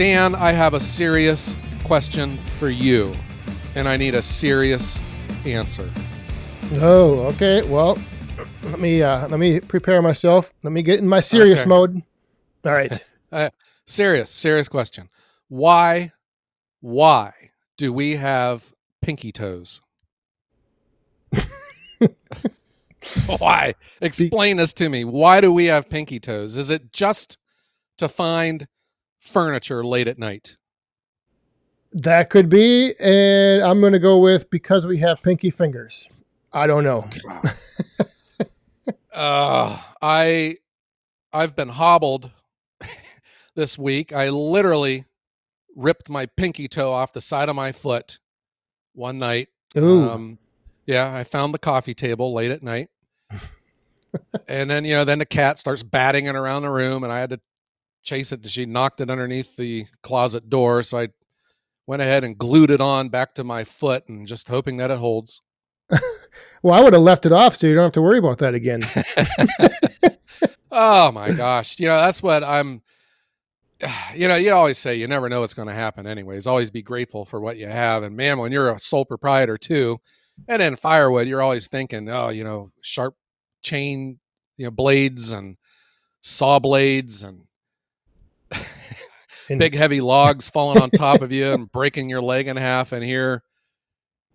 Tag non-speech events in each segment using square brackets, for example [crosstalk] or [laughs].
Dan, I have a serious question for you, and I need a serious answer. Oh, okay. Well, let me uh, let me prepare myself. Let me get in my serious Okay. mode. All right. [laughs] Serious, serious question. Why, why do we have pinky toes? [laughs] why? Explain this to me. Why do we have pinky toes? Is it just to find furniture late at night? that could be, and I'm going to go with because we have pinky fingers. I don't know. Uh, I I've been hobbled [laughs] this week. I literally ripped my pinky toe off the side of my foot one night. Ooh, Um, yeah, I found the coffee table late at night. [laughs] and then, you know, then the cat starts batting it around the room and I had to chase it. She knocked it underneath the closet door. So I went ahead and glued it on back to my foot and just hoping that it holds. [laughs] well, I would have left it off so you don't have to worry about that again. [laughs] oh my gosh. You know, that's what I'm [sighs] you know, you always say you never know what's going to happen anyways. Always be grateful for what you have. And man, when you're a sole proprietor too, and in firewood, you're always thinking, oh, you know, sharp chain, you know, blades and saw blades and And big heavy logs falling on top of you and breaking your leg in half. And here,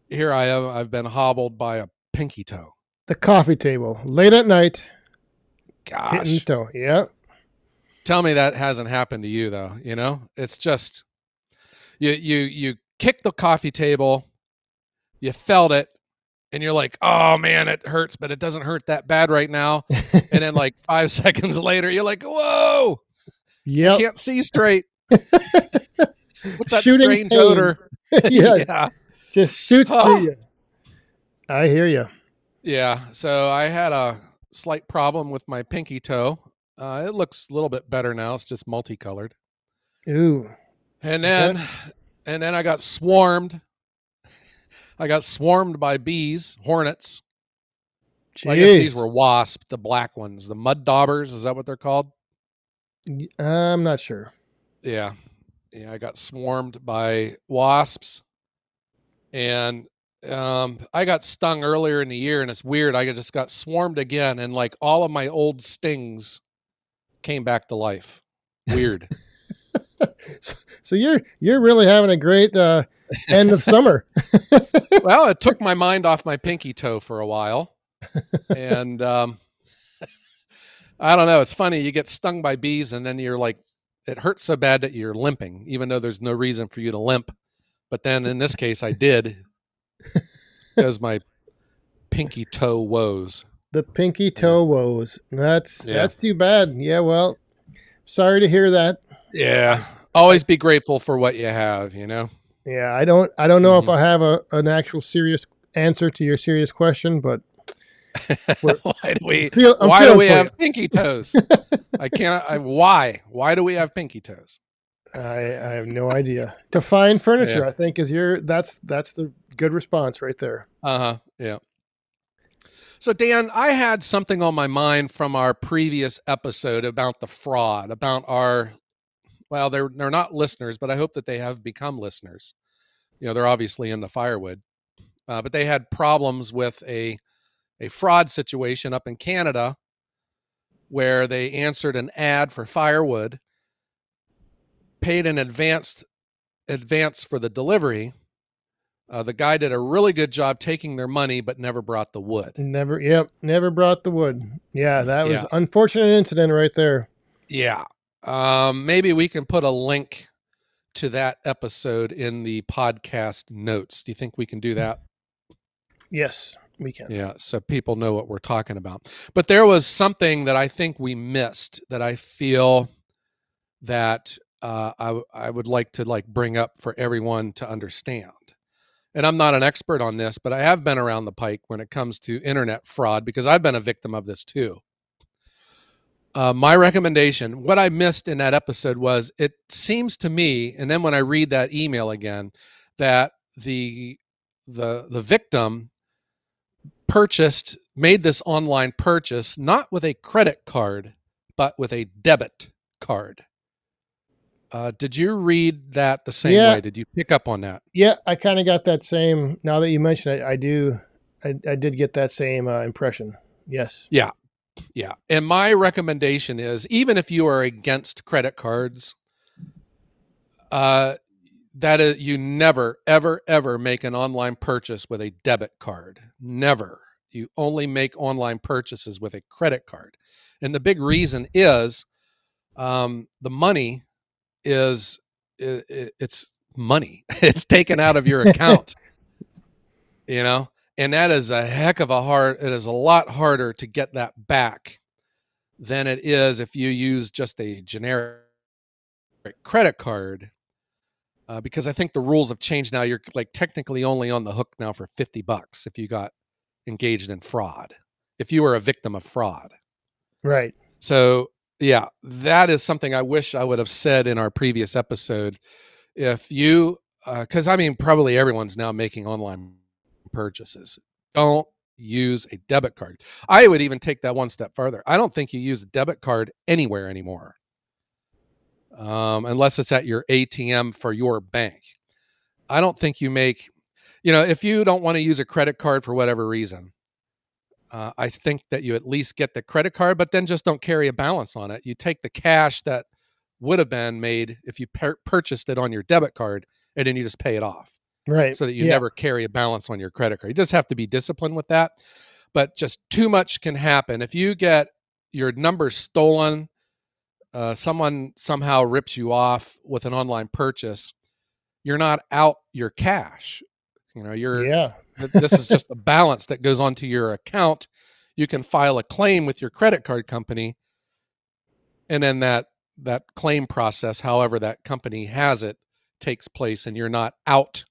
here I am. I've been hobbled by a pinky toe. the coffee table late at night, hitting Gosh, toe. Yeah. tell me that hasn't happened to you though. You know, it's just you you you kick the coffee table, you felt it, and you're like, oh man, it hurts, but it doesn't hurt that bad right now. And then like five [laughs] seconds later, you're like, whoa, Yep. can't see straight. [laughs] What's that Shooting strange pain. odor? [laughs] yeah, [laughs] yeah. Just shoots Oh. through you. I hear you. Yeah. So I had a slight problem with my pinky toe. Uh, it looks a little bit better now. It's just multicolored. Ooh. And then, and then I got swarmed. I got swarmed by bees, hornets. Well, I guess these were wasps, the black ones, the mud daubers. Is that what they're called? Y- I'm not sure. Yeah. Yeah. I got swarmed by wasps. And um, I got stung earlier in the year, and it's weird. I just got swarmed again, and like all of my old stings came back to life. Weird. [laughs] So you're you're really having a great uh, end of summer. [laughs] well, it took my mind off my pinky toe for a while. [laughs] And um, I don't know. It's funny. You get stung by bees, and then you're like, it hurts so bad that you're limping, even though there's no reason for you to limp. But then in this case, I did [laughs] because my pinky toe woes. The pinky toe woes. That's Yeah. that's too bad. Yeah. Well, sorry to hear that. Yeah. Always be grateful for what you have, you know? Yeah. I don't I don't know Mhm. if I have a an actual serious answer to your serious question, but [laughs] why do we feel, why do we have pinky [laughs] toes? I can't I, why? Why do we have pinky toes? I I have no idea. To find furniture, Yeah. I think is your that's that's the good response right there. Uh-huh. Yeah. So Dan, I had something on my mind from our previous episode about the fraud, about our well, they're they're not listeners, but I hope that they have become listeners. You know, they're obviously in the firewood. Uh, but they had problems with a a fraud situation up in Canada where they answered an ad for firewood, paid an advanced advance for the delivery. Uh, the guy did a really good job taking their money, but never brought the wood. Never yep, never brought the wood. Yeah, that was Yeah. unfortunate incident right there. Yeah. Um, maybe we can put a link to that episode in the podcast notes. Do you think we can do that? Yes, we can. Yeah, so people know what we're talking about. But there was something that I think we missed that I feel that uh, I, I would like to like bring up for everyone to understand. And I'm not an expert on this, but I have been around the pike when it comes to internet fraud because I've been a victim of this too. Uh, my recommendation, what I missed in that episode was it seems to me, and then when I read that email again, that the the the victim purchased made this online purchase not with a credit card but with a debit card Uh, did you read that the same Yeah. way? Did you pick up on that? Yeah, I kind of got that same. Now that you mention it, I do. I, I did get that same uh, impression. Yes. Yeah. Yeah. And my recommendation is even if you are against credit cards, uh, that is, you never, ever, ever make an online purchase with a debit card. Never. You only make online purchases with a credit card. And the big reason is um, the money is i i- it's money. [laughs] It's taken out of your account. [laughs] you know, and that is a heck of a hard. It is a lot harder to get that back than it is if you use just a generic credit card. Uh, because I think the rules have changed now. You're like technically only on the hook now for fifty bucks if you got engaged in fraud. If you were a victim of fraud. Right. So yeah, that is something I wish I would have said in our previous episode. If you, because I mean, probably everyone's now making online purchases. Don't use a debit card. I would even take that one step further. I don't think you use a debit card anywhere anymore, um, unless it's at your ATM for your bank. I don't think you make, you know, if you don't want to use a credit card for whatever reason, uh, I think that you at least get the credit card, but then just don't carry a balance on it. You take the cash that would have been made if you per- purchased it on your debit card, and then you just pay it off, Right. so that you yeah. never carry a balance on your credit card. You just have to be disciplined with that. But just too much can happen if you get your number stolen. Uh, someone somehow rips you off with an online purchase. You're not out your cash. You know, you're Yeah. This is just a balance that goes onto your account. You can file a claim with your credit card company, and then that that claim process, however that company has it, takes place, and you're not out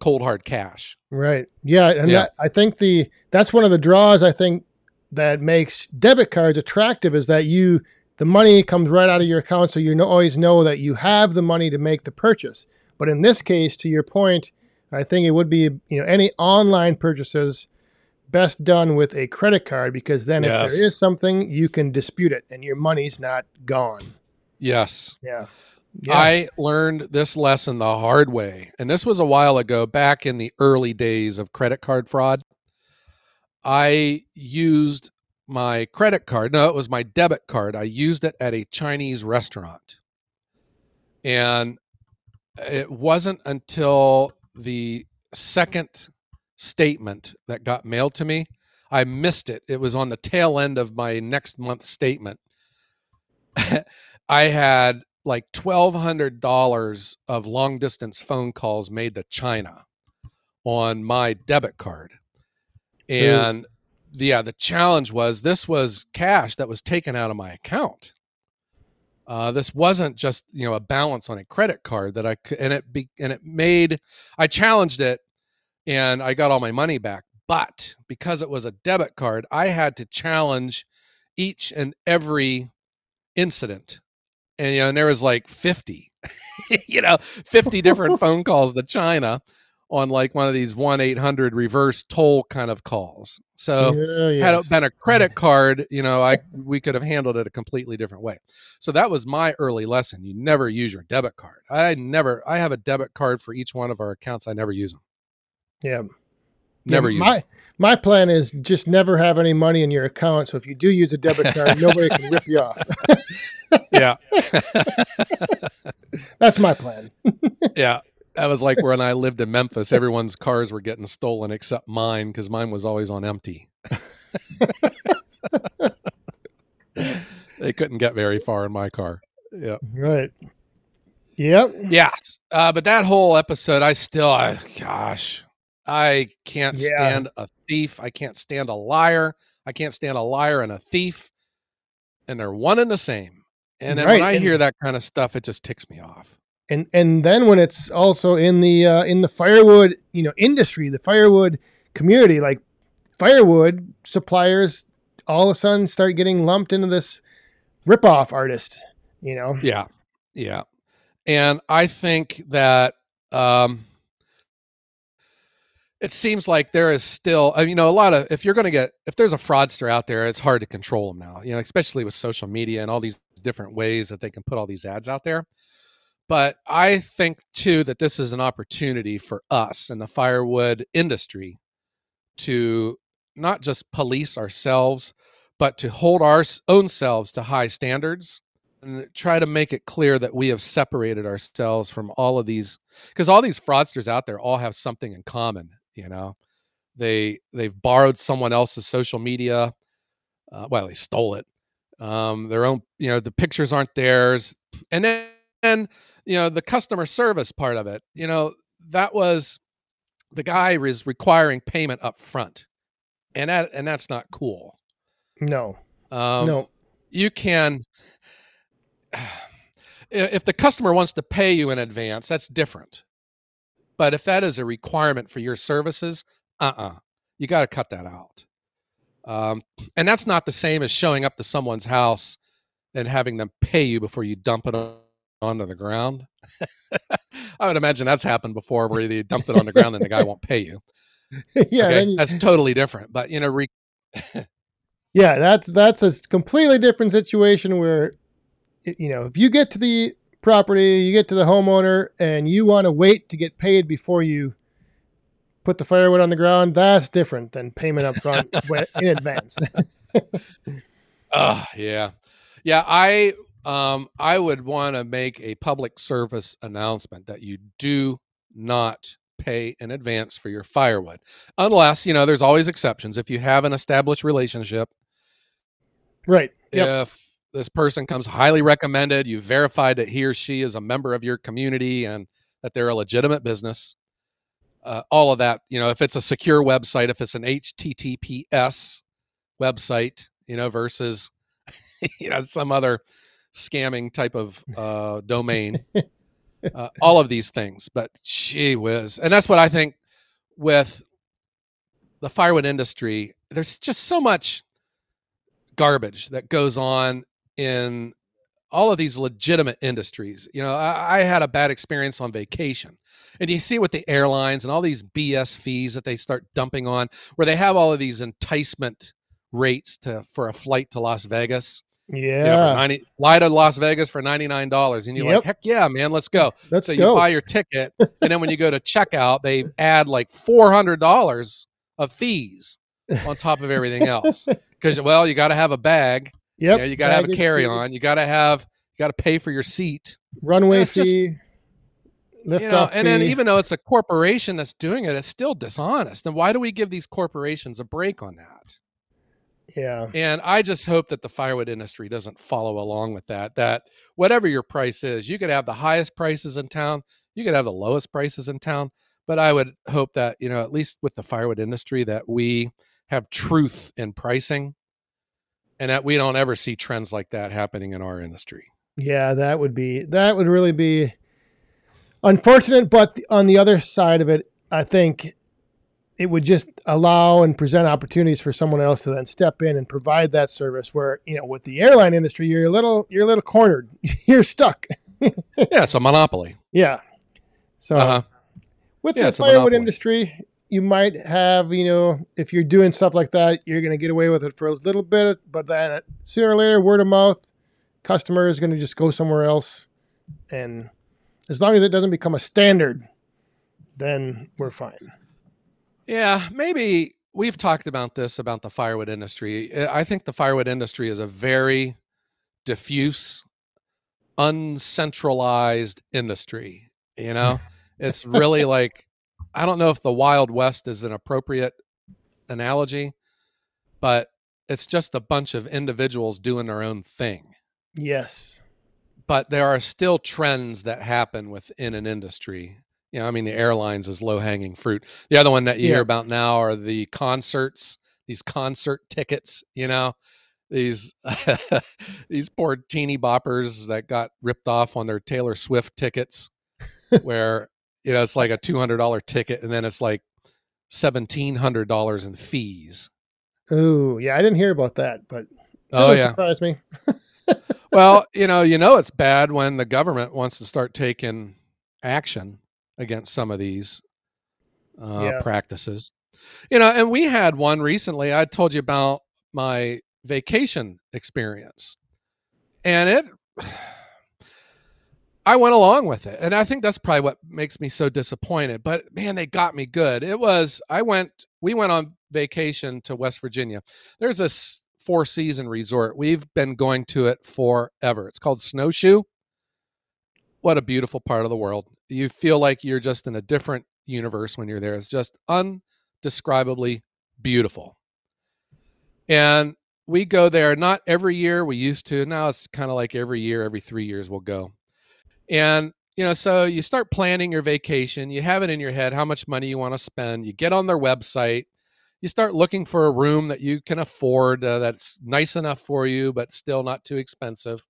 cold hard cash. Right. Yeah, and Yeah. That, I think the that's one of the draws I think that makes debit cards attractive is that you the money comes right out of your account, so you always know that you have the money to make the purchase. But in this case, to your point, I think it would be you know any online purchases best done with a credit card because then if there is something you can dispute it and your money's not gone. Yes, Yeah. Yeah. I learned this lesson the hard way, and this was a while ago, back in the early days of credit card fraud. I used my credit card. No, it was my debit card. I used it at a Chinese restaurant. And it wasn't until the second statement that got mailed to me, I missed it. It was on the tail end of my next month statement. [laughs] I had like $1,200 of long distance phone calls made to China on my debit card. And yeah, the challenge was this was cash that was taken out of my account. Uh, this wasn't just you know a balance on a credit card that I could, and it be, and it made I challenged it, and I got all my money back. But because it was a debit card, I had to challenge each and every incident, and you know, and there was like fifty, [laughs] you know, fifty different [laughs] phone calls to China on like one of these one eight hundred reverse toll kind of calls. So Yeah, had it been a credit [laughs] card, you know, I we could have handled it a completely different way. So that was my early lesson. You never use your debit card. I never. I have a debit card for each one of our accounts. I never use them. yeah. Never yeah, use. my my plan is just never have any money in your account. So if you do use a debit card, nobody can rip you off. [laughs] Yeah, [laughs] That's my plan. yeah. That was like when I [laughs] lived in Memphis. Everyone's cars were getting stolen except mine because mine was always on empty. they couldn't get very far in my car. Yeah. Right. Yep. Yeah, uh, but that whole episode, I still, I, gosh, I can't Yeah. stand a thief. I can't stand a liar. I can't stand a liar and a thief, and they're one and the same. And then when I and- hear that kind of stuff, it just ticks me off. And and then when it's also in the uh, in the firewood you know industry, the firewood community, like firewood suppliers, all of a sudden start getting lumped into this ripoff artist. You know. Yeah, yeah, and I think that um, it seems like there is still, uh, you know, a lot of if you're going to get if there's a fraudster out there, it's hard to control them now. You know, especially with social media and all these different ways that they can put all these ads out there. But I think too that this is an opportunity for us in the firewood industry to not just police ourselves, but to hold our own selves to high standards and try to make it clear that we have separated ourselves from all of these because all these fraudsters out there all have something in common you know? They they've borrowed someone else's social media uh, well they stole it um, their own you know the pictures aren't theirs and then and, you know the customer service part of it you know that was the guy was requiring payment up front and that and that's not cool. No. Um, no. you can [sighs] if the customer wants to pay you in advance that's different. But if that is a requirement for your services uh-uh you got to cut that out. Um, and that's not the same as showing up to someone's house and having them pay you before you dump it on, onto the ground. [laughs] I would imagine that's happened before where you dumped it on the ground and the guy won't pay you. [laughs] Yeah okay? you, that's totally different but you know re- [laughs] yeah that's that's a completely different situation where you know if you get to the property you get to the homeowner and you want to wait to get paid before you put the firewood on the ground that's different than payment up front in advance. Oh yeah. Yeah i um i would want to make a public service announcement that you do not pay in advance for your firewood unless you know there's always exceptions if you have an established relationship right yep. if this person comes highly recommended you've verified that he or she is a member of your community and that they're a legitimate business uh, all of that you know if it's a secure website if it's an https website you know versus [laughs] you know some other scamming type of uh, domain [laughs] uh, all of these things but gee whiz and that's what i think with the firewood industry there's just so much garbage that goes on in all of these legitimate industries. You know, I, I, had a bad experience on vacation. And you see with the airlines and all these BS fees that they start dumping on, where they have all of these enticement rates to for a flight to Las Vegas. Yeah. You know, 90, fly to Las Vegas for $99. And you're yep. like, heck yeah, man, let's go. Let's so go. you buy your ticket. and then when you go to checkout, they add like $400 of fees on top of everything else. [laughs] Because, well, you got to have a bag Yep. You, know, you got to have a carry on. You got to have you got to pay for your seat. Runway fee. Lift you know, and then even though it's a corporation that's doing it, it's still dishonest. And why do we give these corporations a break on that? Yeah. And I just hope that the firewood industry doesn't follow along with that. That whatever your price is, you could have the highest prices in town, you could have the lowest prices in town. But I would hope that, you know, at least with the firewood industry, that we have truth in pricing and that we don't ever see trends like that happening in our industry. Yeah, that would be that would really be unfortunate. But on the other side of it, I think it would just allow and present opportunities for someone else to then step in and provide that service. Where you know, with the airline industry, you're a little you're a little cornered. [laughs] you're stuck. [laughs] yeah, it's a monopoly. Yeah. So uh-huh. with yeah, the firewood industry, you might have, you know, if you're doing stuff like that, you're going to get away with it for a little bit, but then sooner or later, word of mouth, customer is going to just go somewhere else. And as long as it doesn't become a standard, then we're fine. Yeah, maybe we've talked about this about the firewood industry. Eh, I think the firewood industry is a very diffuse, uncentralized industry. You know, it's really [laughs] like I don't know if the Wild West is an appropriate analogy, but it's just a bunch of individuals doing their own thing. Yes. But there are still trends that happen within an industry. Know, I mean, the airlines is low hanging fruit. The other one that you yeah. hear about now are the concerts, these concert tickets, you know, these [laughs] these poor teeny boppers that got ripped off on their Taylor Swift tickets [laughs] where you know it's like a $200 ticket and then it's like $1700 in fees oh yeah i didn't hear about that but that oh yeah surprised me well [laughs] you know you know it's bad when the government wants to start taking action against some of these uh, yeah. practices you know and we had one recently i told you about my vacation experience and it [sighs] I went along with it. And I think that's probably what makes me so disappointed. But man, they got me good. It was, I went, we went on vacation to West Virginia. There's this four season resort. We've been going to it forever. It's called Snowshoe. What a beautiful part of the world. You feel like you're just in a different universe when you're there. It's just undescribably beautiful. And we go there not every year we used to. Now it's kind of like every year, every three years we'll go. And you know, so you start planning your vacation. You have it in your head how much money you want to spend. You get on their website. You start looking for a room that you can afford uh, that's nice enough for you, but still not too expensive.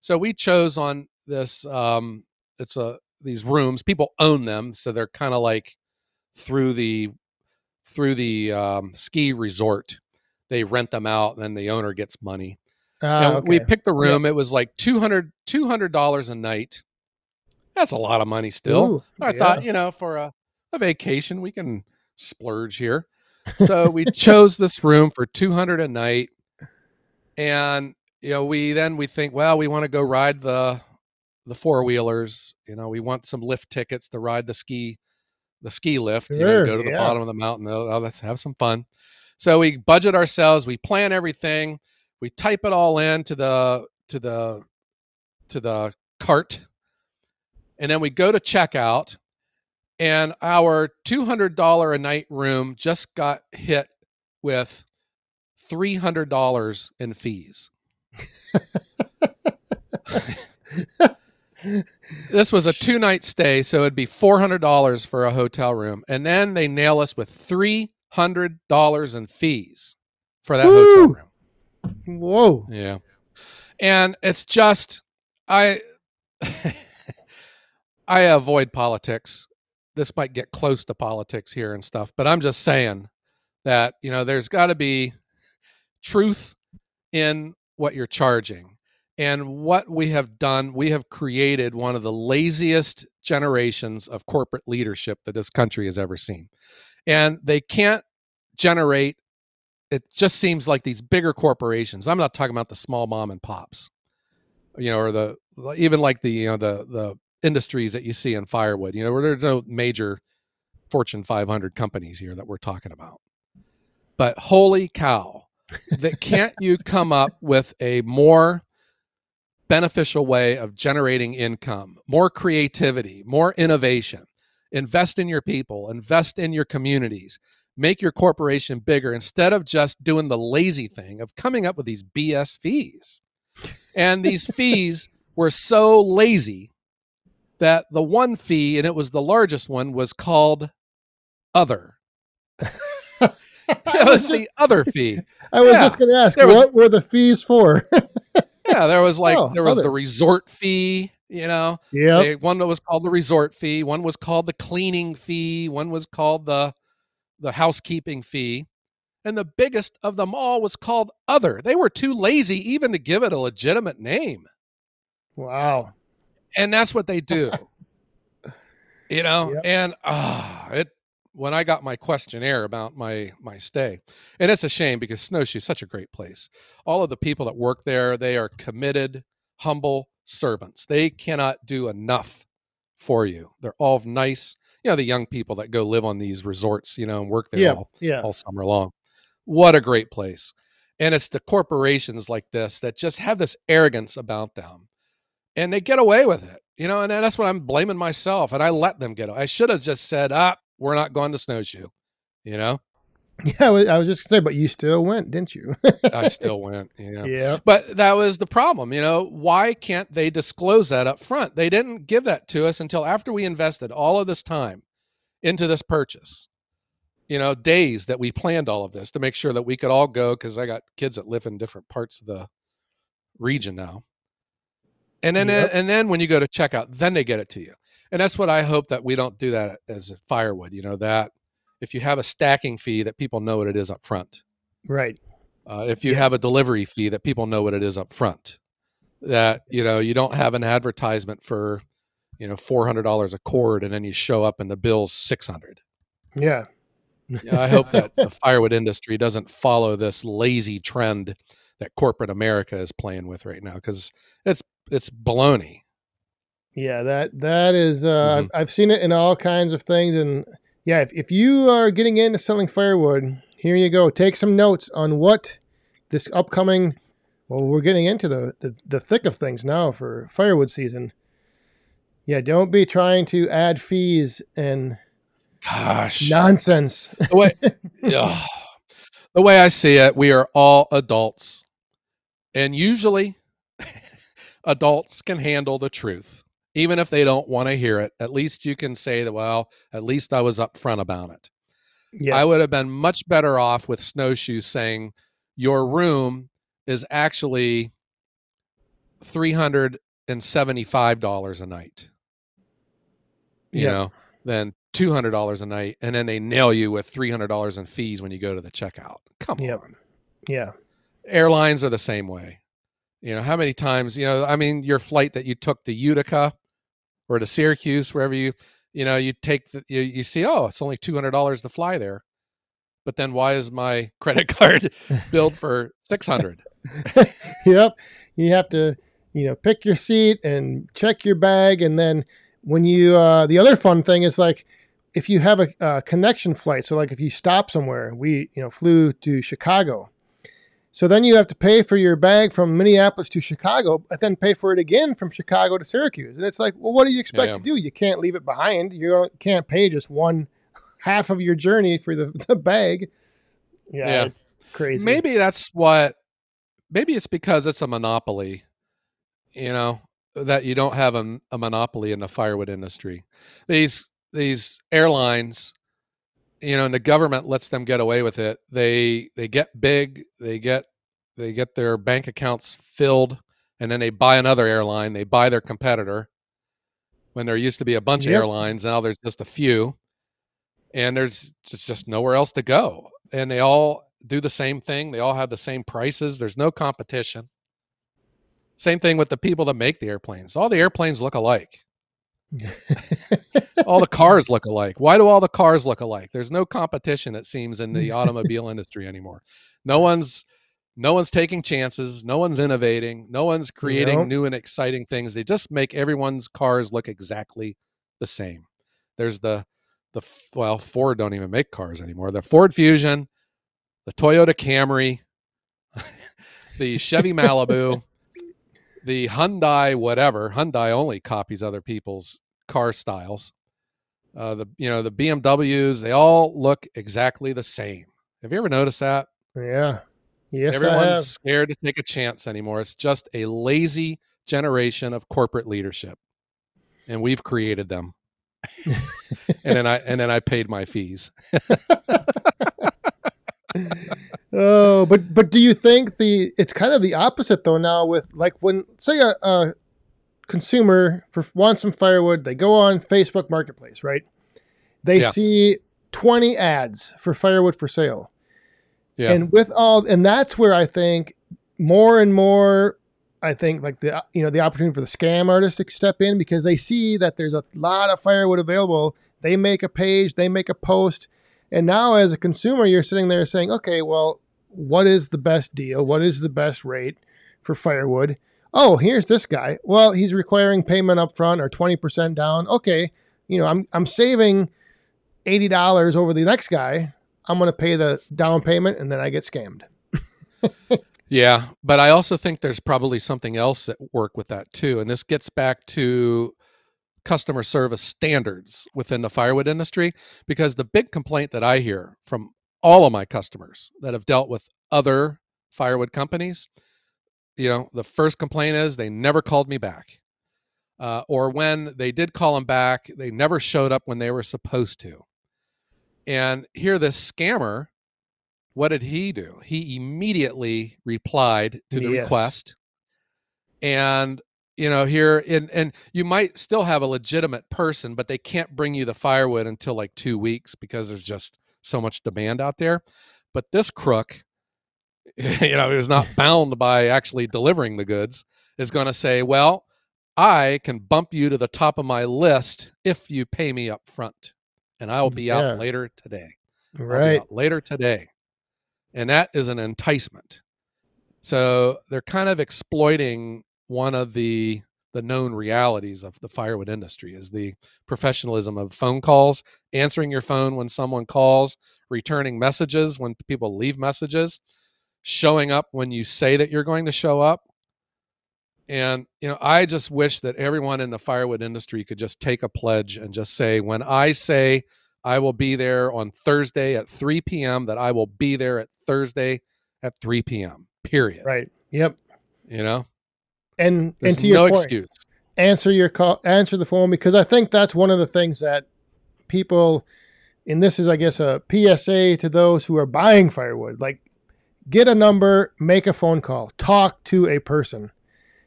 So we chose on this. Um, it's a these rooms. People own them, so they're kind of like through the through the um, ski resort. They rent them out, and then the owner gets money. Ah, And we picked the room. It was like 200 dollars a night. That's a lot of money still. Ooh, I yeah. thought, you know, for a, a vacation, we can splurge here. So we [laughs] chose this room for 200 a night. And, you know, we then we think, well, we want to go ride the the four wheelers. You know, we want some lift tickets to ride the ski the ski lift, you know, go to the yeah. bottom of the mountain. Oh, oh, let's have some fun. So we budget ourselves, we plan everything, we type it all in to the to the to the cart, and then we go to checkout, and our two hundred dollar a night room just got hit with three hundred dollars in fees. [laughs] [laughs] [laughs] this was a two night stay, so it'd be four hundred dollars for a hotel room, and then they nail us with three hundred dollars in fees for that hotel room. Whoa. Yeah, and it's just I [laughs] I avoid politics. This might get close to politics here and stuff, but I'm just saying that you know there's got to be truth in what you're charging. And what we have done, we have created one of the laziest generations of corporate leadership that this country has ever seen. And they can't generate, it just seems like these bigger corporations. I'm not talking about the small mom and pops, you know, or the even like the, you know, the, the industries that you see in firewood, you know, where there's no major Fortune 500 companies here that we're talking about. But holy cow, that can't you come up with a more beneficial way of generating income, more creativity, more innovation. Invest in your people, invest in your communities, make your corporation bigger instead of just doing the lazy thing of coming up with these BS fees. And these [laughs] fees were so lazy that the one fee, and it was the largest one, was called other. [laughs] It was was just, the other fee. [laughs] I was yeah, just going to ask, was- what were the fees for? Yeah, there was like Oh, there was the resort fee, you know. They- one that was called the resort fee, one was called the cleaning fee, one was called the the housekeeping fee, and the biggest of them all was called other. They were too lazy even to give it a legitimate name. Wow. And that's what they do. [laughs] you know, Yep. and ah, when I got my questionnaire about my my stay, and it's a shame because Snowshoe is such a great place. All of the people that work there, they are committed, humble servants. They cannot do enough for you. They're all nice. You know, the young people that go live on these resorts, you know, and work there Yeah. all Yeah. all summer long. What a great place. And it's the corporations like this that just have this arrogance about them and they get away with it, you know, and that's what I'm blaming myself. And I let them get, I should have just said, ah, we're not going to Snowshoe, you know, [laughs] Yeah. I was, just going to say, but you still went, didn't you? I [laughs] still went. Yeah. yeah. But that was the problem, you know. Why can't they disclose that up front? They didn't give that to us until after we invested all of this time into this purchase. You know, days that we planned all of this to make sure that we could all go because I got kids that live in different parts of the region now. And then Yep. and then when you go to checkout, then they get it to you. And that's what I hope that we don't do that as a firewood, you know, that if you have a stacking fee that people know what it is up front Right. uh, if you Yeah. have a delivery fee that people know what it is up front that you know you don't have an advertisement for you know $400 a cord and then you show up and the bill's 600 Yeah. Yeah, i hope that the [laughs] firewood industry doesn't follow this lazy trend that corporate america is playing with right now because it's it's baloney Yeah, that that is. Uh, Mhm. I've, seen it in all kinds of things, and yeah, if, if you are getting into selling firewood, here you go. Take some notes on what this upcoming. Well, we're getting into the the, the thick of things now for firewood season. Yeah, don't be trying to add fees and Gosh. nonsense. the way [laughs] Ugh. the way I see it, we are all adults. And usually [laughs] adults can handle the truth. Even if they don't want to hear it, at least you can say that, well, at least I was upfront about it. Yes. I would have been much better off with Snowshoe's saying your room is actually $375 a night. You Yeah. know, than $200 a night and then they nail you with $300 in fees when you go to the checkout. Come Yep. on. Yeah. Airlines are the same way. You know, how many times, you know, I mean, your flight that you took to Utica or to Syracuse, wherever you, you know, you take the, you, you see, oh, it's only $200 to fly there. But then why is my [laughs] credit card billed for 600? [laughs] yep. You have to, you know, pick your seat and check your bag, and then when you, uh, the other fun thing is like, if you have a, a connection flight, so like if you stop somewhere, we, you know, flew to Chicago. So then you have to pay for your bag from Minneapolis to Chicago, but then pay for it again from Chicago to Syracuse. And it's like, well, what do you expect Yeah. to do? You can't leave it behind. You can't pay just one [laughs] half of your journey for the, [laughs] the bag. Yeah, Yeah. it's crazy. Maybe that's what, maybe it's because it's a monopoly, you know, that you don't have a, a monopoly in the firewood industry. These, these airlines, you know, and the government lets them get away with it. They, they get big, they get, they get their bank accounts filled and then they buy another airline, they buy their competitor. When there used to be a bunch of airlines, now there's just a few. And there's just, just nowhere else to go. And they all do the same thing. They all have the same prices. There's no competition. Same thing with the people that make the airplanes. All the airplanes look alike. [laughs] All the cars look alike. Why do all the cars look alike? There's no competition it seems in the [laughs] automobile industry anymore. No one's no one's taking chances, no one's innovating, no one's creating Nope. new and exciting things. They just make everyone's cars look exactly the same. There's the the well, Ford don't even make cars anymore. The Ford Fusion, the Toyota Camry, [laughs] the Chevy Malibu, the Hyundai whatever. Hyundai only copies other people's car styles. Uh, the you know the BMWs, they all look exactly the same. Have you ever noticed that? yeah. Yes, I Everyone's scared to take a chance anymore. It's just a lazy generation of corporate leadership, and we've created them. [laughs] and then I and then I paid my fees. [laughs] Oh, but but do you think the it's kind of the opposite though now with like when say a, a consumer for wants some firewood, they go on Facebook Marketplace, right? They Yeah. see 20 ads for firewood for sale. Yeah, And with all and that's where I think more and more I think like the you know the opportunity for the scam artists to step in because they see that there's a lot of firewood available. They make a page, they make a post, and now as a consumer you're sitting there saying, "Okay, well, what is the best deal? What is the best rate for firewood?" Oh, here's this guy. Well, he's requiring payment up front or 20% down. Okay, you know, I'm I'm saving $80 over the next guy. I'm going to pay the down payment and then I get scammed. [laughs] Yeah, but I also think there's probably something else at work with that too. And this gets back to customer service standards within the firewood industry because the big complaint that I hear from all of my customers that have dealt with other firewood companies, you know, the first complaint is they never called me back. Uh, or when they did call them back, they never showed up when they were supposed to. And here, this scammer, what did he do? He immediately replied to the Yes. request. And, you know, here, in, and you might still have a legitimate person, but they can't bring you the firewood until like two weeks because there's just so much demand out there. But this crook, [laughs] you know, who's not [laughs] bound by actually delivering the goods, is going to say, well, I can bump you to the top of my list if you pay me up front. And I will be Yeah. out later today. Right. later today. And that is an enticement. So they're kind of exploiting one of the the known realities of the firewood industry is the professionalism of phone calls answering your phone when someone calls returning messages when people leave messages showing up when you say that you're going to show up and you know i just wish that everyone in the firewood industry could just take a pledge and just say when i say i will be there on thursday at 3 p.m that i will be there at thursday at 3 p.m period Right. Yep. you know And there's and to your no point, excuse answer your call, answer the phone because I think that's one of the things that people, and this is, I guess, a PSA to those who are buying firewood. Like, get a number, make a phone call, talk to a person,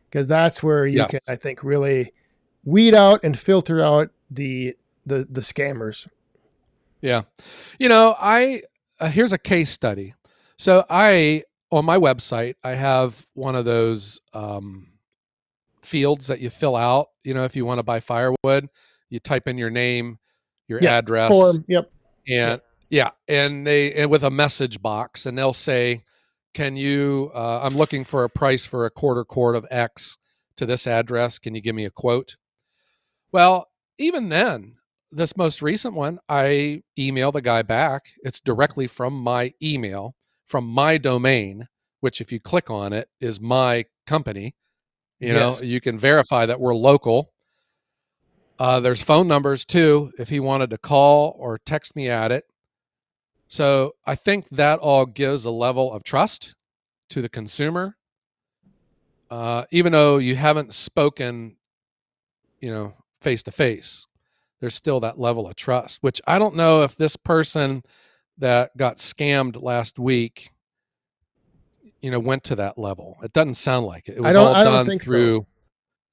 because that's where you Yes. can, I think, really weed out and filter out the the the scammers. Yeah. You know, I uh, here's a case study. So I on my website, I have one of those um, fields that you fill out. You know, if you want to buy firewood, you type in your name, your Yeah, address, Form. Yep. and yeah, and they and with a message box, and they'll say, "Can you? Uh, I'm looking for a price for a quarter quart of X to this address. Can you give me a quote?" Well, even then, this most recent one, I email the guy back. It's directly from my email, from my domain, which if you click on it is my company. You know, Yes. you can verify that we're local. Uh, there's phone numbers too, if he wanted to call or text me at it. So I think that all gives a level of trust to the consumer. Uh, even though you haven't spoken, you know, face to face, there's still that level of trust, which I don't know if this person that got scammed last week, you know, went to that level. It doesn't sound like it. It was all done think so. through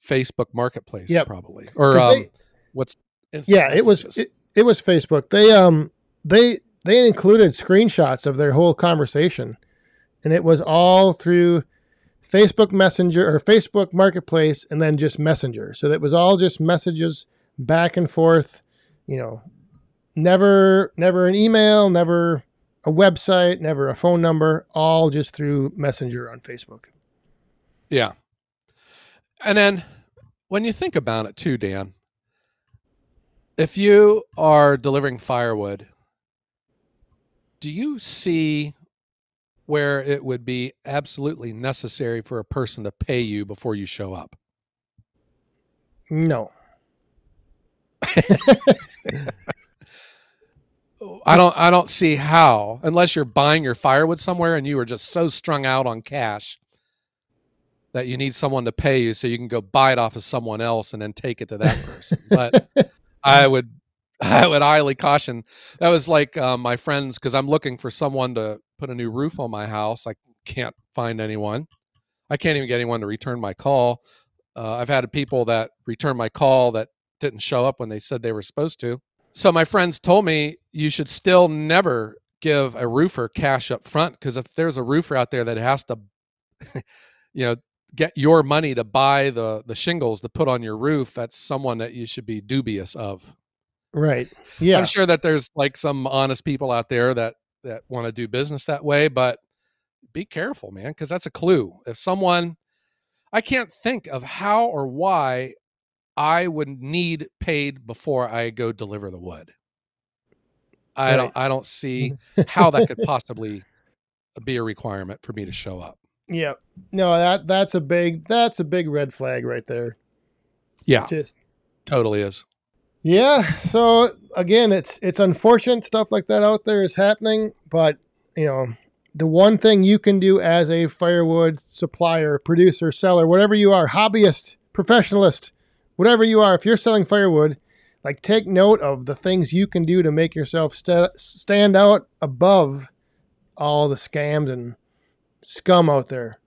Facebook Marketplace, Yep. probably, or um, they- what's instant yeah it was it, it was facebook they um they they included screenshots of their whole conversation and it was all through facebook messenger or facebook marketplace and then just messenger so it was all just messages back and forth you know never never an email never a website never a phone number all just through messenger on facebook Yeah. And then when you think about it too, Dan, if you are delivering firewood, do you see where it would be absolutely necessary for a person to pay you before you show up? no [laughs] I don't I don't see how unless you're buying your firewood somewhere and you are just so strung out on cash that you need someone to pay you so you can go buy it off of someone else and then take it to that person. But [laughs] I would I would highly caution. That was like um, my friends because I'm looking for someone to put a new roof on my house. I can't find anyone. I can't even get anyone to return my call. Uh, I've had people that return my call that didn't show up when they said they were supposed to. So my friends told me you should still never give a roofer cash up front because if there's a roofer out there that has to, [laughs] you know, get your money to buy the the shingles to put on your roof, that's someone that you should be dubious of. right [laughs] yeah I'm sure that there's like some honest people out there that that want to do business that way, but be careful, man, because that's a clue. If someone, I can't think of how or why I would need paid before I go deliver the wood. I Right. don't. I don't see [laughs] how that could possibly be a requirement for me to show up. Yeah. No, that that's a big that's a big red flag right there. Yeah, Just totally is. yeah. So again, it's it's unfortunate stuff like that out there is happening, but you know, the one thing you can do as a firewood supplier, producer, seller, whatever you are, hobbyist, professionalist, whatever you are, if you're selling firewood, like take note of the things you can do to make yourself sta stand out above all the scams and scum out there.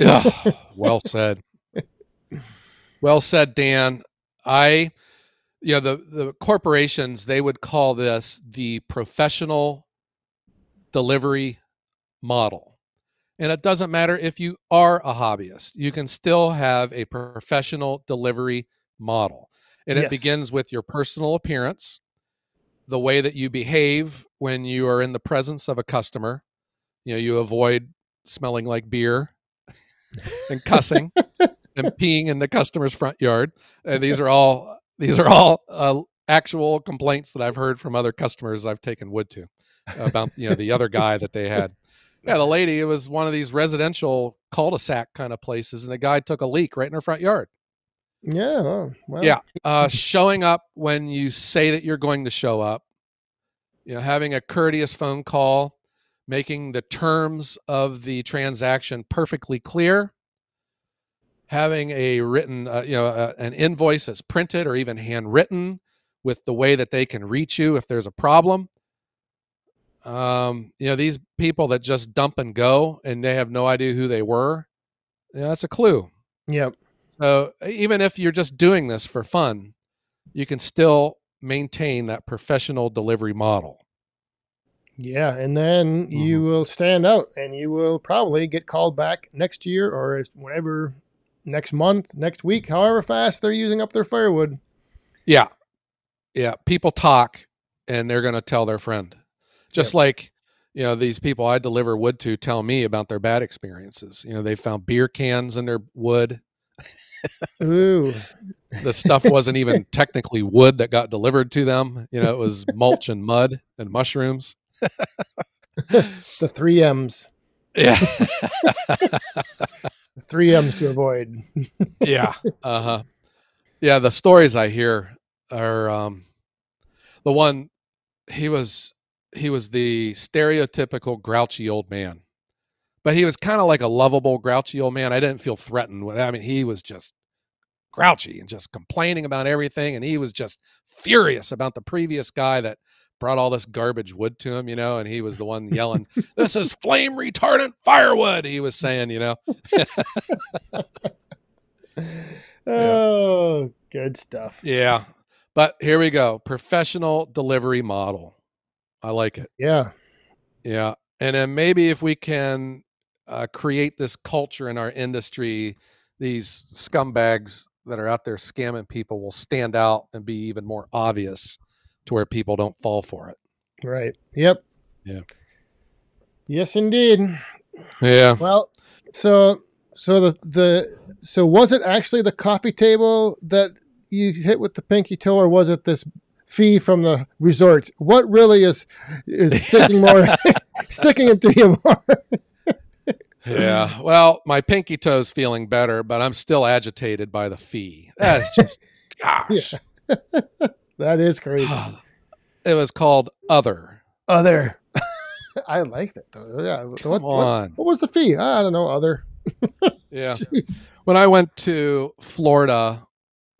Ugh, [laughs] well said. Well said, Dan. I, you know, the the corporations they would call this the professional delivery model, and it doesn't matter if you are a hobbyist; you can still have a professional delivery model, and it begins with your personal appearance, the way that you behave when you are in the presence of a customer. You know, you avoid smelling like beer [laughs] and cussing. and peeing in the customer's front yard. And these are [laughs] all these are all uh, actual complaints that I've heard from other customers I've taken wood to about you know the other guy that they had. Yeah, the [laughs] lady it was one of these residential cul-de-sac kind of places, and the guy took a leak right in her front yard. Yeah. Oh, well, Yeah, uh, showing up when you say that you're going to show up. You know, having a courteous phone call, making the terms of the transaction perfectly clear, having a written, uh, you know, uh, an invoice that's printed or even handwritten with the way that they can reach you if there's a problem. Um, you know, these people that just dump and go and they have no idea who they were. Yeah, that's a clue. Yep. So even if you're just doing this for fun, you can still maintain that professional delivery model. Yeah, and then you Mhm. will stand out, and you will probably get called back next year or whenever, next month, next week, however fast they're using up their firewood. Yeah. Yeah. People talk and they're going to tell their friend. Just like, you know, these people I deliver wood to tell me about their bad experiences. You know, they found beer cans in their wood. Ooh, The stuff wasn't even [laughs] technically wood that got delivered to them. You know, it was mulch and mud and mushrooms. the three M's, Yeah. [laughs] the three M's to avoid. yeah [laughs] uh-huh yeah the stories i hear are um the one he was he was the stereotypical grouchy old man but he was kind of like a lovable grouchy old man i didn't feel threatened with i mean he was just grouchy and just complaining about everything and he was just furious about the previous guy that brought all this garbage wood to him you know and he was the one yelling this is flame retardant firewood he was saying you know [laughs] Oh, good stuff. Yeah. But here we go. Professional delivery model. I like it. Yeah. Yeah. And then maybe if we can uh, create this culture in our industry, these scumbags that are out there scamming people will stand out and be even more obvious to where people don't fall for it. Right. Yep. Yeah. Yes, indeed. Yeah. Well, so so the the so was it actually the coffee table that you hit with the pinky toe, or was it this fee from the resort? What really is is sticking more [laughs] [laughs] sticking into you more? Yeah. Well, my pinky toe's feeling better, but I'm still agitated by the fee. That is just, [laughs] gosh. [laughs] that is crazy. Ah, it was called Other. Other. [laughs] I like that though. Yeah. What, Come what, on. what was the fee? I don't know. Other. Yeah. Jeez. when I went to Florida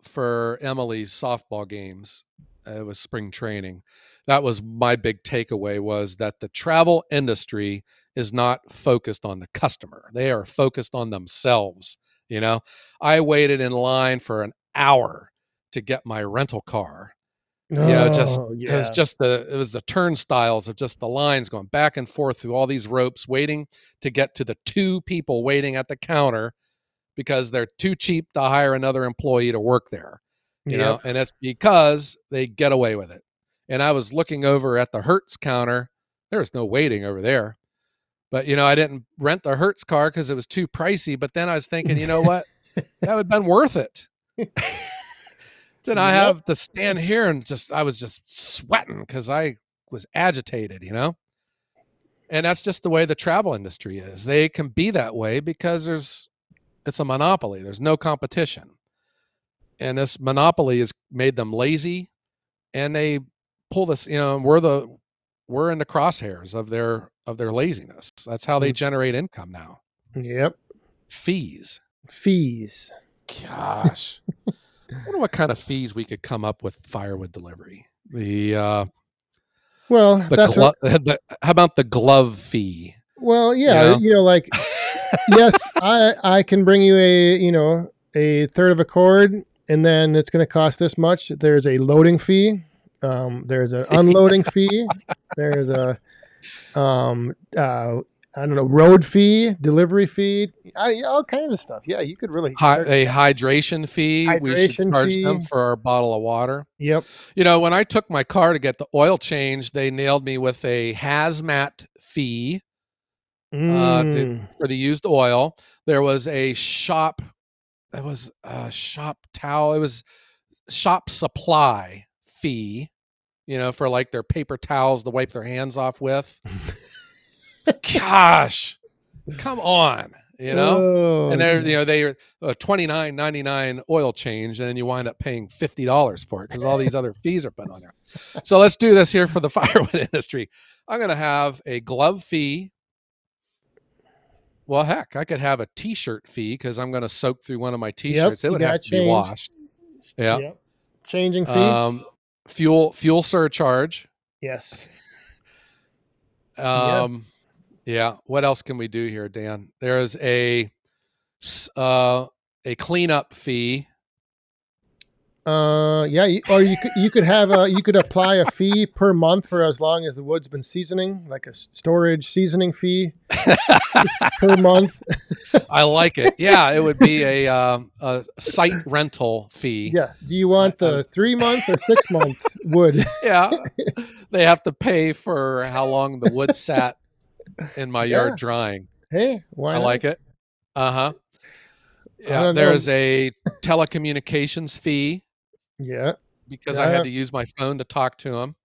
for Emily's softball games, it was spring training. That was my big takeaway was that the travel industry is not focused on the customer. They are focused on themselves, you know. I waited in line for an hour to get my rental car. Yeah, just- Oh, It was just the it was the turnstiles of just the lines going back and forth through all these ropes waiting to get to the two people waiting at the counter because they're too cheap to hire another employee to work there you know and it's because they get away with it and i was looking over at the hertz counter there was no waiting over there but you know i didn't rent the hertz car because it was too pricey but then i was thinking you know [laughs] what? That would have been worth it. Then i Yep. have to stand here and just i was just sweating because i was agitated you know? And that's just the way the travel industry is. They can be that way because there's it's a monopoly. There's no competition. And this monopoly has made them lazy and they pull this you know we're the we're in the crosshairs of their of their laziness that's how they Mm. generate income now Yep. fees Fees. gosh i [laughs] wonder what kind of fees we could come up with firewood delivery the uh Well, the, that's glo- what, [laughs] the how about the glove fee well, yeah, you know, know? like yes, [laughs] I I can bring you a you know a third of a cord, and then it's going to cost this much. There's a loading fee. Um, there's an unloading fee. There's a um uh I don't know road fee, delivery fee, I, all kinds of stuff. Yeah, you could really. Hi, a hydration fee we should Hydration charge them for our bottle of water Yep. You know, when I took my car to get the oil change, they nailed me with a hazmat fee Uh, Mm. for the used oil. There was a shop it was a shop towel. It was shop supply fee, you know, for like their paper towels to wipe their hands off with. [laughs] Gosh, come on, you know. Oh, and they're you know they're uh, twenty nine ninety nine oil change, and then you wind up paying fifty dollars for it because all these other fees are put on there. So let's do this here for the [laughs] firewood industry. I'm going to have a glove fee. Well, heck, I could have a T-shirt fee because I'm going to soak through one of my T-shirts. you it would have to be washed. Yeah. Yep. Changing fee. Um, fuel fuel surcharge. yes. Um, yeah. What else can we do here, Dan? There is a uh, a cleanup fee. Uh, yeah. you- Or you could you could have a you could apply a fee per month for as long as the wood's been seasoning, like a storage seasoning fee [laughs] per month. I like it. Yeah, it would be a um, a site rental fee. Yeah. Do you want the three month or six month wood? [laughs] Yeah. they have to pay for how long the wood sat in my Yeah. yard drying. Hey, why I not? like it. Uh huh. Yeah, know. there's a telecommunications fee Yeah. because I had to use my phone to talk to him.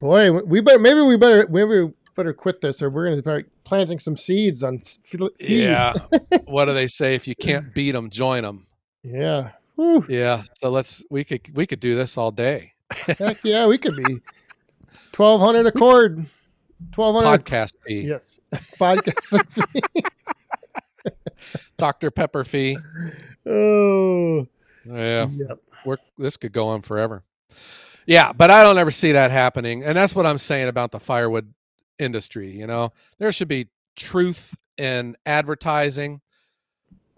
Boy, we better maybe we better maybe we better quit this, or we're going to start planting some seeds on fees. Yeah. [laughs] what do they say? If you can't beat them, join them. Yeah. Whew. Yeah. So let's we could we could do this all day. Heck yeah, we could be [laughs] twelve hundred a cord. Twelve hundred. Podcast fee, Yes. [laughs] Podcast. fee. Dr Pepper fee. oh. Yeah. Yep. We're, this could go on forever. Yeah, but I don't ever see that happening, and that's what I'm saying about the firewood industry. You know, there should be truth in advertising.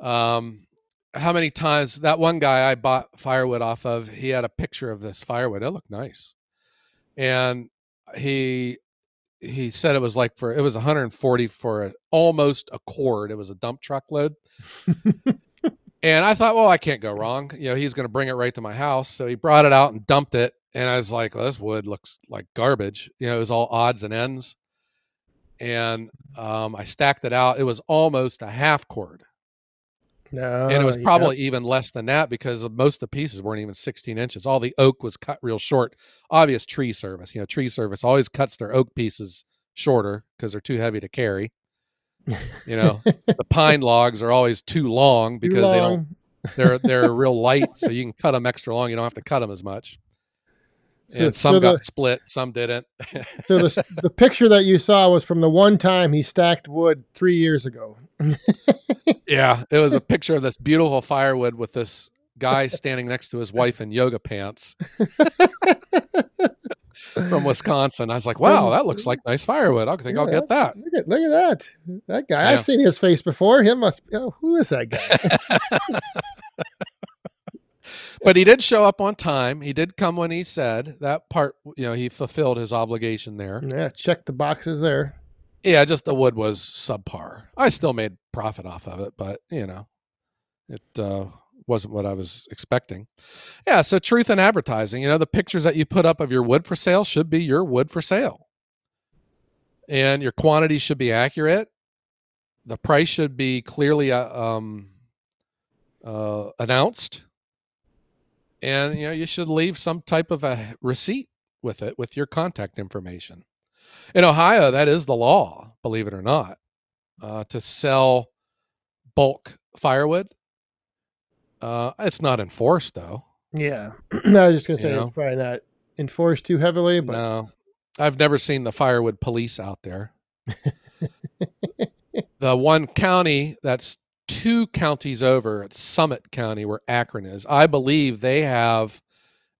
Um, how many times that one guy I bought firewood off of, he had a picture of this firewood. It looked nice, and he he said it was like for it was 140 for almost a cord. It was a dump truck load. [laughs] And I thought, well, I can't go wrong. You know, he's going to bring it right to my house. So he brought it out and dumped it. And I was like, well, this wood looks like garbage. You know, it was all odds and ends. And um, I stacked it out. It was almost a half cord. No. and it was probably even less than that because most of the pieces weren't even 16 inches. All the oak was cut real short. Obvious tree service. You know, tree service always cuts their oak pieces shorter because they're too heavy to carry. You know, the pine [laughs] logs are always too long Too because they don't [laughs] they're they're [laughs] real light, so you can cut them extra long. You don't have to cut them as much. So- And some so got the- split, some didn't. So the the picture that you saw was from the one time he stacked wood three years ago. yeah, it was a picture of this beautiful firewood with this guy standing next to his wife in yoga pants from [laughs] Wisconsin. I was like, wow, that looks like nice firewood. I think I'll get that. Look at look at that. That guy. Yeah. I've seen his face before. Him must. Oh, who is that guy? [laughs] But he did show up on time. He did come when he said that part. You know, he fulfilled his obligation there. yeah, check the boxes there. Yeah, just the wood was subpar. I still made profit off of it, but you know, it uh, wasn't what I was expecting. Yeah, so truth in advertising. You know, the pictures that you put up of your wood for sale should be your wood for sale, and your quantity should be accurate. The price should be clearly uh, um, uh, announced, and you know you should leave some type of a receipt with it with your contact information in Ohio, that is the law, believe it or not, uh, to sell bulk firewood. Uh, it's not enforced though. Yeah, no, [clears throat] I was just gonna You say know? it's probably not enforced too heavily, but No, I've never seen the firewood police out there. [laughs] the one county that's two counties over, it's Summit County, where Akron is. I believe they have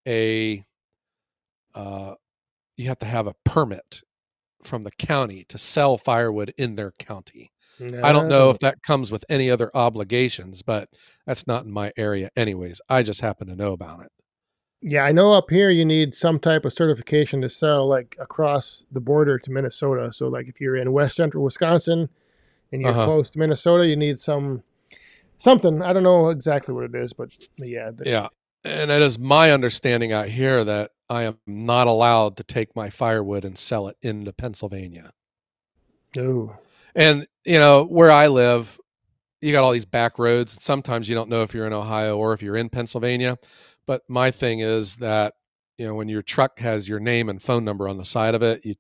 a. Uh, you have to have a permit from the county to sell firewood in their county. I don't know if that comes with any other obligations, but that's not in my area, anyways. I just happen to know about it. Yeah, I know up here you need some type of certification to sell like across the border to Minnesota. So like if you're in west central Wisconsin and you're Uh-huh. close to Minnesota, you need some something. I don't know exactly what it is, but yeah. the- Yeah. And it is my understanding out here that I am not allowed to take my firewood and sell it into Pennsylvania. Oh. And, you know, where I live, you got all these back roads. Sometimes you don't know if you're in Ohio or if you're in Pennsylvania. But my thing is that you know when your truck has your name and phone number on the side of it, you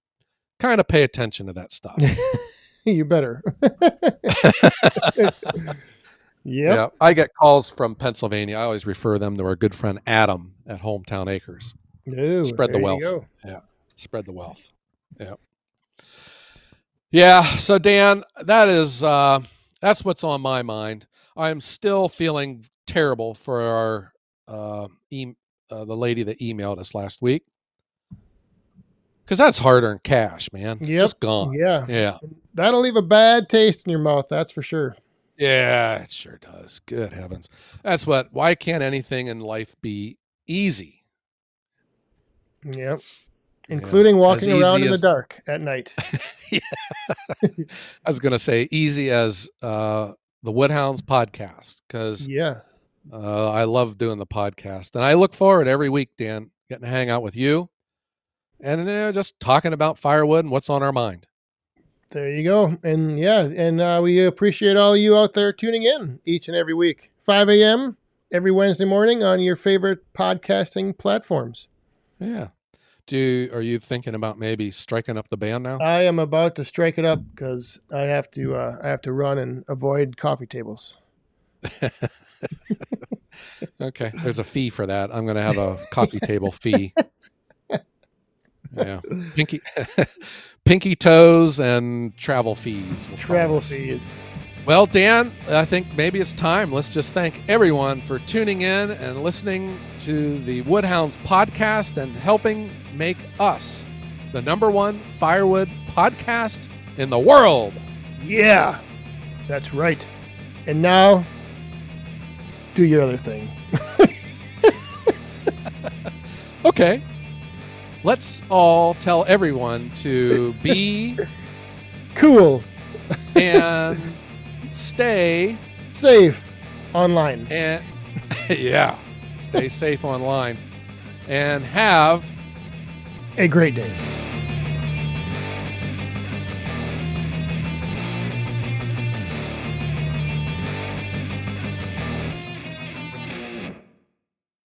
kind of pay attention to that stuff. [laughs] you better. [laughs] yep. Yeah, I get calls from Pennsylvania. I always refer them to our good friend Adam at Hometown Acres. Ooh, Spread the wealth. Yeah. Spread the wealth. Yeah. Yeah. So Dan, that is uh that's what's on my mind. I am still feeling terrible for our uh, e- uh the lady that emailed us last week. Cause that's hard earned cash, man. Yep. Just gone. Yeah. Yeah. That'll leave a bad taste in your mouth, that's for sure. Yeah, it sure does. Good heavens. That's what why can't anything in life be easy? Yep. Yeah, Including walking around easy in the dark at night. [laughs] [laughs] I was gonna say easy as uh the Woodhounds podcast, because Yeah. uh, I love doing the podcast, and I look forward every week, Dan, getting to hang out with you, and uh, just talking about firewood and what's on our mind. There you go. And yeah, and uh, we appreciate all of you out there tuning in each and every week. 5 a.m. every Wednesday morning on your favorite podcasting platforms. Yeah. Do are you thinking about maybe striking up the band now? I am about to strike it up because I have to uh, I have to run and avoid coffee tables. [laughs] okay, there's a fee for that. I'm going to have a coffee table fee. [laughs] Yeah, pinky, [laughs] pinky toes and travel fees. will Travel fees. Well, Dan, I think maybe it's time. Let's just thank everyone for tuning in and listening to the Woodhounds podcast and helping make us the number one firewood podcast in the world. Yeah, that's right. And now, do your other thing. [laughs] Okay. Let's all tell everyone to be [laughs] Cool, and stay safe, online. and [laughs] yeah, stay safe online and have A great day.